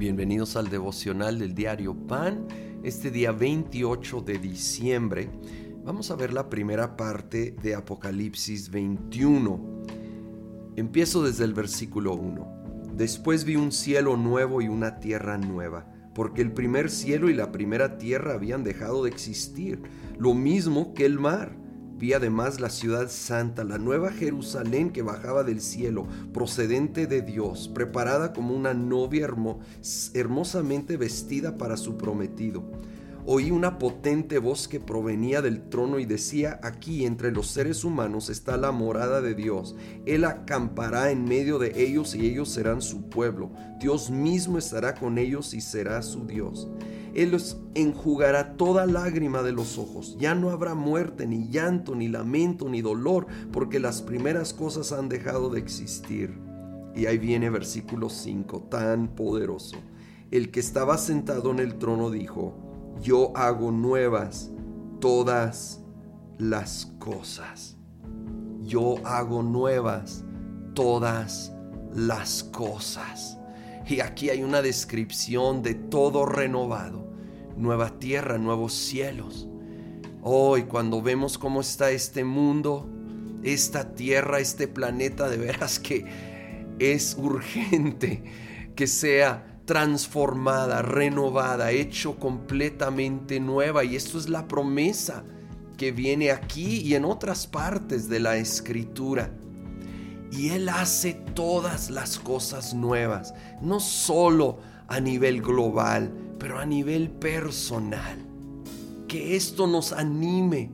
Bienvenidos al devocional del diario Pan. Este día 28 de diciembre vamos a ver la primera parte de Apocalipsis 21. Empiezo desde el versículo 1. Después vi un cielo nuevo y una tierra nueva, porque el primer cielo y la primera tierra habían dejado de existir, lo mismo que el mar Vi además la ciudad santa, la nueva Jerusalén que bajaba del cielo, procedente de Dios, preparada como una novia hermosamente vestida para su prometido. Oí una potente voz que provenía del trono y decía, aquí entre los seres humanos está la morada de Dios. Él acampará en medio de ellos y ellos serán su pueblo. Dios mismo estará con ellos y será su Dios. Él los enjugará toda lágrima de los ojos. Ya no habrá muerte, ni llanto, ni lamento, ni dolor, porque las primeras cosas han dejado de existir. Y ahí viene versículo 5, tan poderoso. El que estaba sentado en el trono dijo, yo hago nuevas todas las cosas. Yo hago nuevas todas las cosas. Y aquí hay una descripción de todo renovado. Nueva tierra, nuevos cielos. Hoy cuando vemos cómo está este mundo, esta tierra, este planeta, de veras que es urgente que sea transformada, renovada, hecho completamente nueva. Y esto es la promesa que viene aquí y en otras partes de la escritura. Y Él hace todas las cosas nuevas, no solo a nivel global, pero a nivel personal. Que esto nos anime.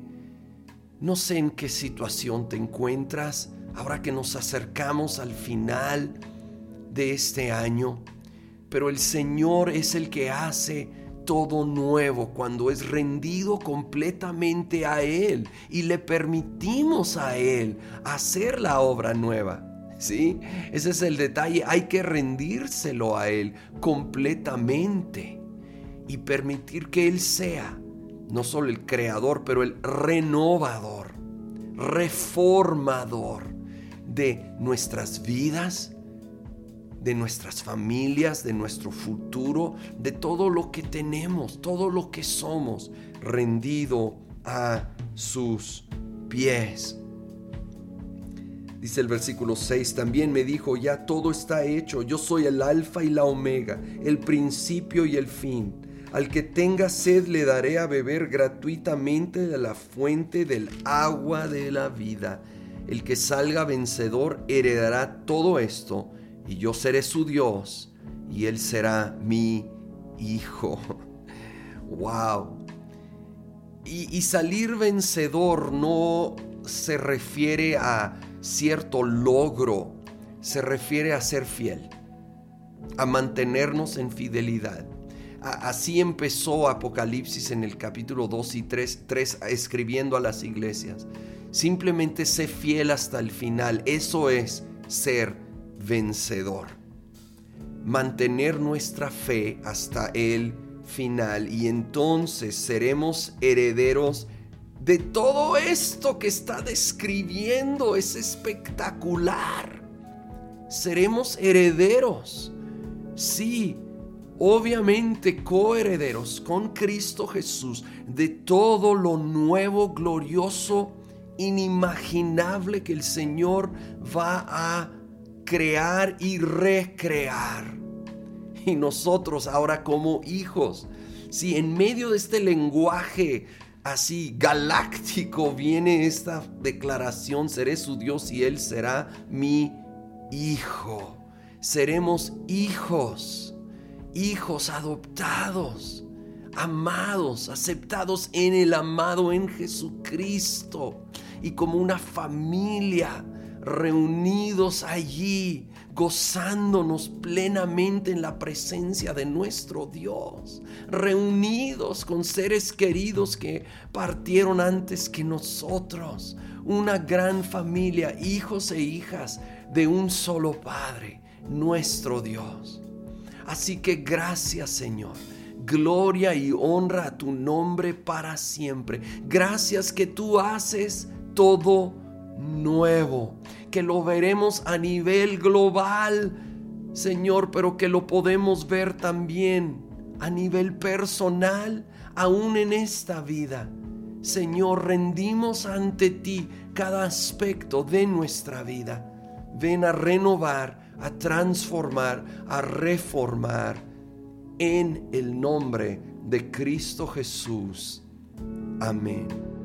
No sé en qué situación te encuentras ahora que nos acercamos al final de este año, pero el Señor es el que hace todo nuevo cuando es rendido completamente a Él y le permitimos a Él hacer la obra nueva. ¿Sí? Ese es el detalle. Hay que rendírselo a Él completamente y permitir que Él sea no solo el creador, pero el renovador, reformador de nuestras vidas, de nuestras familias, de nuestro futuro, de todo lo que tenemos, todo lo que somos, rendido a sus pies. Dice el versículo 6, también me dijo, ya todo está hecho, yo soy el alfa y la omega, el principio y el fin. Al que tenga sed le daré a beber gratuitamente de la fuente del agua de la vida. El que salga vencedor heredará todo esto y yo seré su Dios y él será mi hijo. ¡Wow! Y, salir vencedor no se refiere a cierto logro, se refiere a ser fiel, a mantenernos en fidelidad. así empezó Apocalipsis en el capítulo 2 y 3, 3 escribiendo a las iglesias. Simplemente sé fiel hasta el final. Eso es ser vencedor. Mantener nuestra fe hasta el final y entonces seremos herederos de todo esto que está describiendo. Es espectacular. Seremos herederos. Sí, obviamente coherederos con Cristo Jesús de todo lo nuevo, glorioso, inimaginable que el Señor va a crear y recrear. Y nosotros ahora como hijos, si en medio de este lenguaje así galáctico viene esta declaración, seré su Dios y Él será mi hijo. Seremos hijos, hijos adoptados, amados, aceptados en el amado en Jesucristo y como una familia reunidos allí, gozándonos plenamente en la presencia de nuestro Dios, reunidos con seres queridos que partieron antes que nosotros, una gran familia, hijos e hijas de un solo Padre, nuestro Dios. Así que gracias Señor. Gloria y honra a tu nombre para siempre. Gracias que tú haces todo nuevo, que lo veremos a nivel global. Señor, pero que lo podemos ver también a nivel personal, aún en esta vida. Señor, rendimos ante ti cada aspecto de nuestra vida. Ven a renovar, a transformar, a reformar en el nombre de Cristo Jesús. Amén.